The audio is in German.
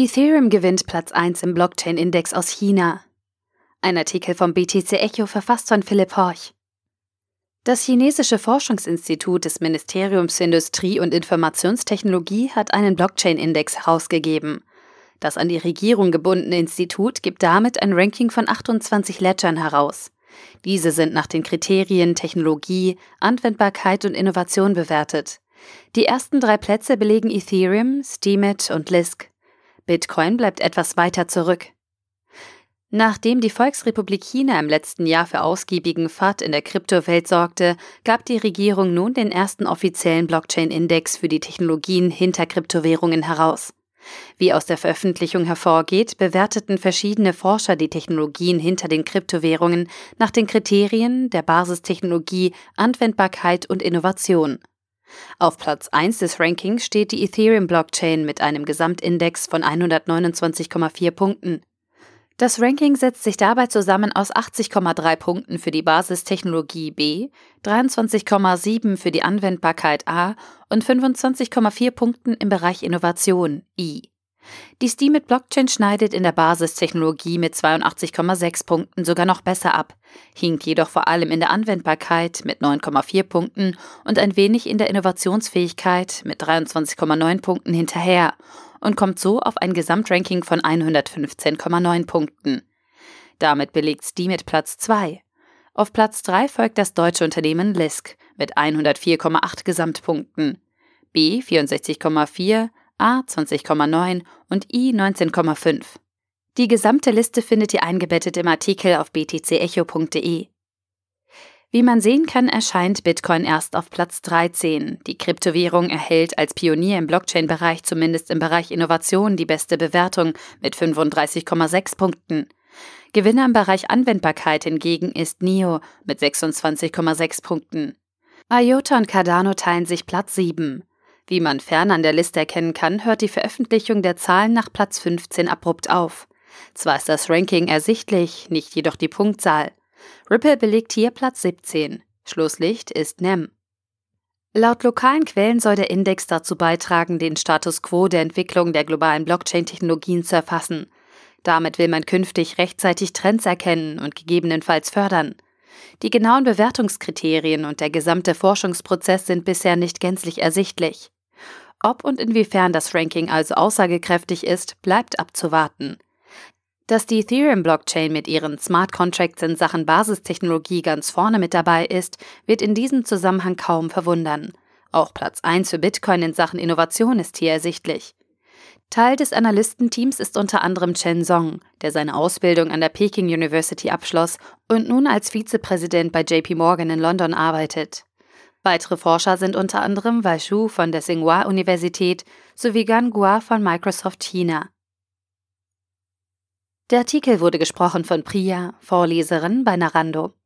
Ethereum gewinnt Platz 1 im Blockchain-Index aus China. Ein Artikel vom BTC Echo verfasst von Philipp Horch. Das chinesische Forschungsinstitut des Ministeriums für Industrie und Informationstechnologie hat einen Blockchain-Index herausgegeben. Das an die Regierung gebundene Institut gibt damit ein Ranking von 28 Ledgern heraus. Diese sind nach den Kriterien Technologie, Anwendbarkeit und Innovation bewertet. Die ersten drei Plätze belegen Ethereum, Steemit und Lisk. Bitcoin bleibt etwas weiter zurück. Nachdem die Volksrepublik China im letzten Jahr für ausgiebigen FAT in der Kryptowelt sorgte, gab die Regierung nun den ersten offiziellen Blockchain-Index für die Technologien hinter Kryptowährungen heraus. Wie aus der Veröffentlichung hervorgeht, bewerteten verschiedene Forscher die Technologien hinter den Kryptowährungen nach den Kriterien der Basistechnologie, Anwendbarkeit und Innovation. Auf Platz 1 des Rankings steht die Ethereum-Blockchain mit einem Gesamtindex von 129,4 Punkten. Das Ranking setzt sich dabei zusammen aus 80,3 Punkten für die Basistechnologie B, 23,7 für die Anwendbarkeit A und 25,4 Punkten im Bereich Innovation I. Die Steemit Blockchain schneidet in der Basistechnologie mit 82,6 Punkten sogar noch besser ab, hinkt jedoch vor allem in der Anwendbarkeit mit 9,4 Punkten und ein wenig in der Innovationsfähigkeit mit 23,9 Punkten hinterher und kommt so auf ein Gesamtranking von 115,9 Punkten. Damit belegt Steemit Platz 2. Auf Platz 3 folgt das deutsche Unternehmen Lisk mit 104,8 Gesamtpunkten. B 64,4, A 20,9 und I 19,5. Die gesamte Liste findet ihr eingebettet im Artikel auf btcecho.de. Wie man sehen kann, erscheint Bitcoin erst auf Platz 13. Die Kryptowährung erhält als Pionier im Blockchain-Bereich zumindest im Bereich Innovation die beste Bewertung mit 35,6 Punkten. Gewinner im Bereich Anwendbarkeit hingegen ist NIO mit 26,6 Punkten. IOTA und Cardano teilen sich Platz 7. Wie man fern an der Liste erkennen kann, hört die Veröffentlichung der Zahlen nach Platz 15 abrupt auf. Zwar ist das Ranking ersichtlich, nicht jedoch die Punktzahl. Ripple belegt hier Platz 17. Schlusslicht ist NEM. Laut lokalen Quellen soll der Index dazu beitragen, den Status quo der Entwicklung der globalen Blockchain-Technologien zu erfassen. Damit will man künftig rechtzeitig Trends erkennen und gegebenenfalls fördern. Die genauen Bewertungskriterien und der gesamte Forschungsprozess sind bisher nicht gänzlich ersichtlich. Ob und inwiefern das Ranking also aussagekräftig ist, bleibt abzuwarten. Dass die Ethereum-Blockchain mit ihren Smart Contracts in Sachen Basistechnologie ganz vorne mit dabei ist, wird in diesem Zusammenhang kaum verwundern. Auch Platz 1 für Bitcoin in Sachen Innovation ist hier ersichtlich. Teil des Analystenteams ist unter anderem Chen Song, der seine Ausbildung an der Peking University abschloss und nun als Vizepräsident bei JP Morgan in London arbeitet. Weitere Forscher sind unter anderem Wei Shu von der Tsinghua Universität sowie Gan Gua von Microsoft China. Der Artikel wurde gesprochen von Priya, Vorleserin bei Narando.